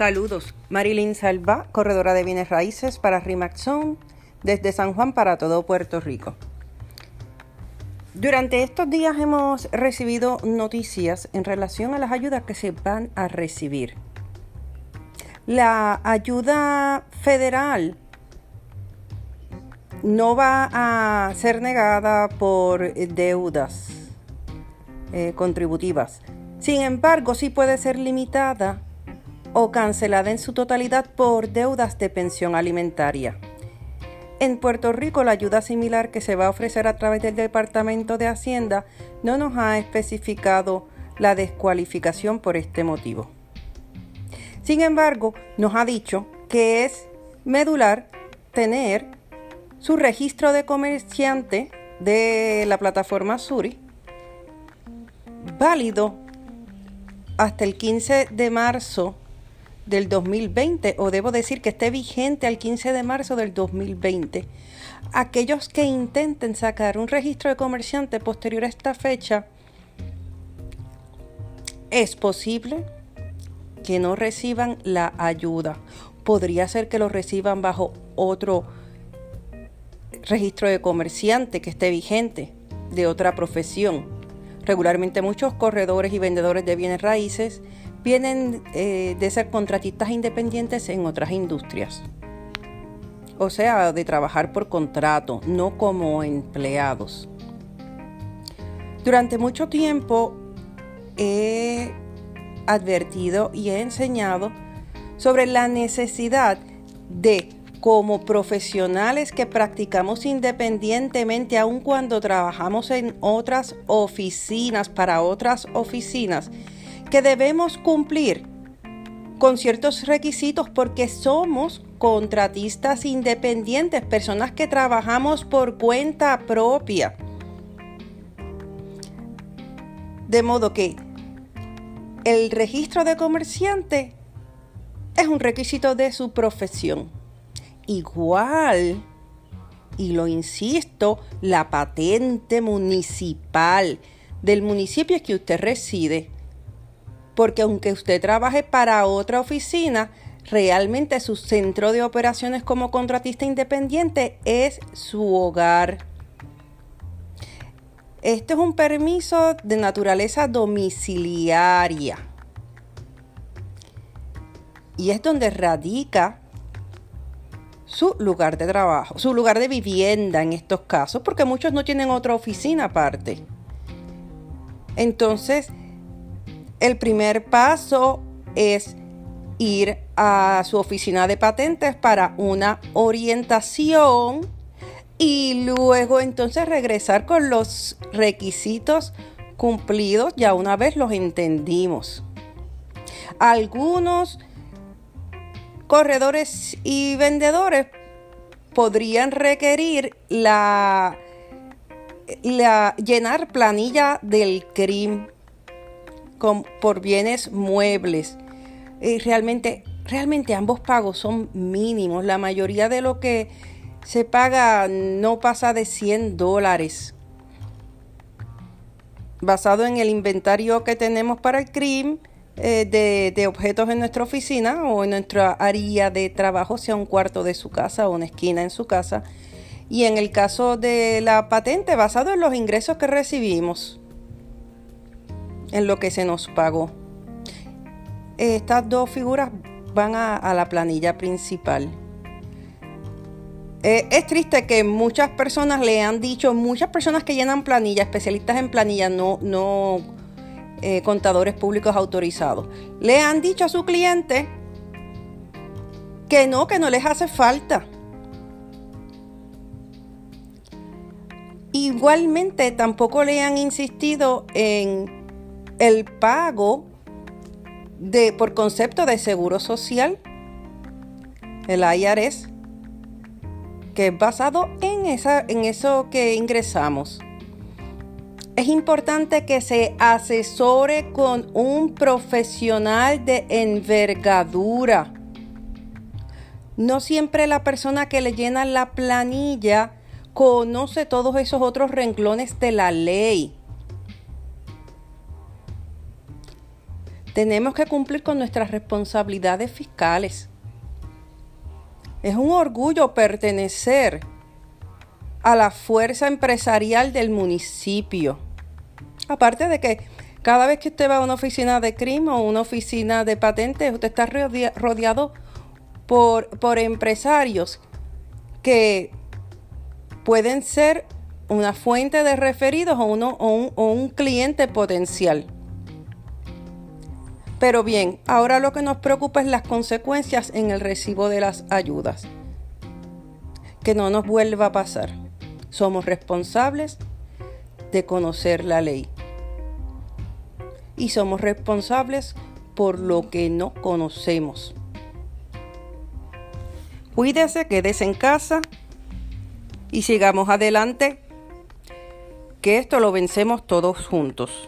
Saludos, Marilyn Salva, corredora de bienes raíces para Rimax Zone, desde San Juan para todo Puerto Rico. Durante estos días hemos recibido noticias en relación a las ayudas que se van a recibir. La ayuda federal no va a ser negada por deudas eh, contributivas. Sin embargo, sí puede ser limitada o cancelada en su totalidad por deudas de pensión alimentaria. En Puerto Rico, la ayuda similar que se va a ofrecer a través del Departamento de Hacienda no nos ha especificado la descualificación por este motivo. Sin embargo, nos ha dicho que es medular tener su registro de comerciante de la plataforma Suri válido hasta el 15 de marzo del 2020, o debo decir que esté vigente al 15 de marzo del 2020. Aquellos que intenten sacar un registro de comerciante posterior a esta fecha, es posible que no reciban la ayuda. Podría ser que lo reciban bajo otro registro de comerciante que esté vigente de otra profesión. Regularmente muchos corredores y vendedores de bienes raíces vienen eh, de ser contratistas independientes en otras industrias. O sea, de trabajar por contrato, no como empleados. Durante mucho tiempo he advertido y he enseñado sobre la necesidad de, como profesionales que practicamos independientemente, aun cuando trabajamos en otras oficinas, para otras oficinas, que debemos cumplir con ciertos requisitos porque somos contratistas independientes, personas que trabajamos por cuenta propia. De modo que el registro de comerciante es un requisito de su profesión. Igual, y lo insisto, la patente municipal del municipio que usted reside porque aunque usted trabaje para otra oficina, realmente su centro de operaciones como contratista independiente es su hogar. Este es un permiso de naturaleza domiciliaria. Y es donde radica su lugar de trabajo, su lugar de vivienda en estos casos, porque muchos no tienen otra oficina aparte. Entonces, el primer paso es ir a su oficina de patentes para una orientación y luego entonces regresar con los requisitos cumplidos ya una vez los entendimos. Algunos corredores y vendedores podrían requerir la, llenar planilla del Por bienes muebles. Y realmente, realmente ambos pagos son mínimos. La mayoría de lo que se paga no pasa de 100 dólares. Basado en el inventario que tenemos para el CRIM eh, de, de, objetos en nuestra oficina o en nuestra área de trabajo, sea un cuarto de su casa o una esquina en su casa. Y en el caso de la patente, basado en los ingresos que recibimos en lo que se nos pagó. Estas dos figuras van a, la planilla principal. Eh, es triste que muchas personas le han dicho, muchas personas que llenan planilla, especialistas en planilla, no, no eh, contadores públicos autorizados, le han dicho a su cliente que no, que no les hace falta. Igualmente tampoco le han insistido en el pago de, por concepto de seguro social, el IRS, que es basado en, esa, en eso que ingresamos. Es importante que se asesore con un profesional de envergadura. No siempre la persona que le llena la planilla conoce todos esos otros renglones de la ley. Tenemos que cumplir con nuestras responsabilidades fiscales. Es un orgullo pertenecer a la fuerza empresarial del municipio. Aparte de que cada vez que usted va a una oficina de crimen o una oficina de patentes, usted está rodeado por, por empresarios que pueden ser una fuente de referidos o, uno, o, un, o un cliente potencial. Pero bien, ahora lo que nos preocupa es las consecuencias en el recibo de las ayudas. Que no nos vuelva a pasar. Somos responsables de conocer la ley. Y somos responsables por lo que no conocemos. Cuídese, quédese en casa y sigamos adelante, que esto lo vencemos todos juntos.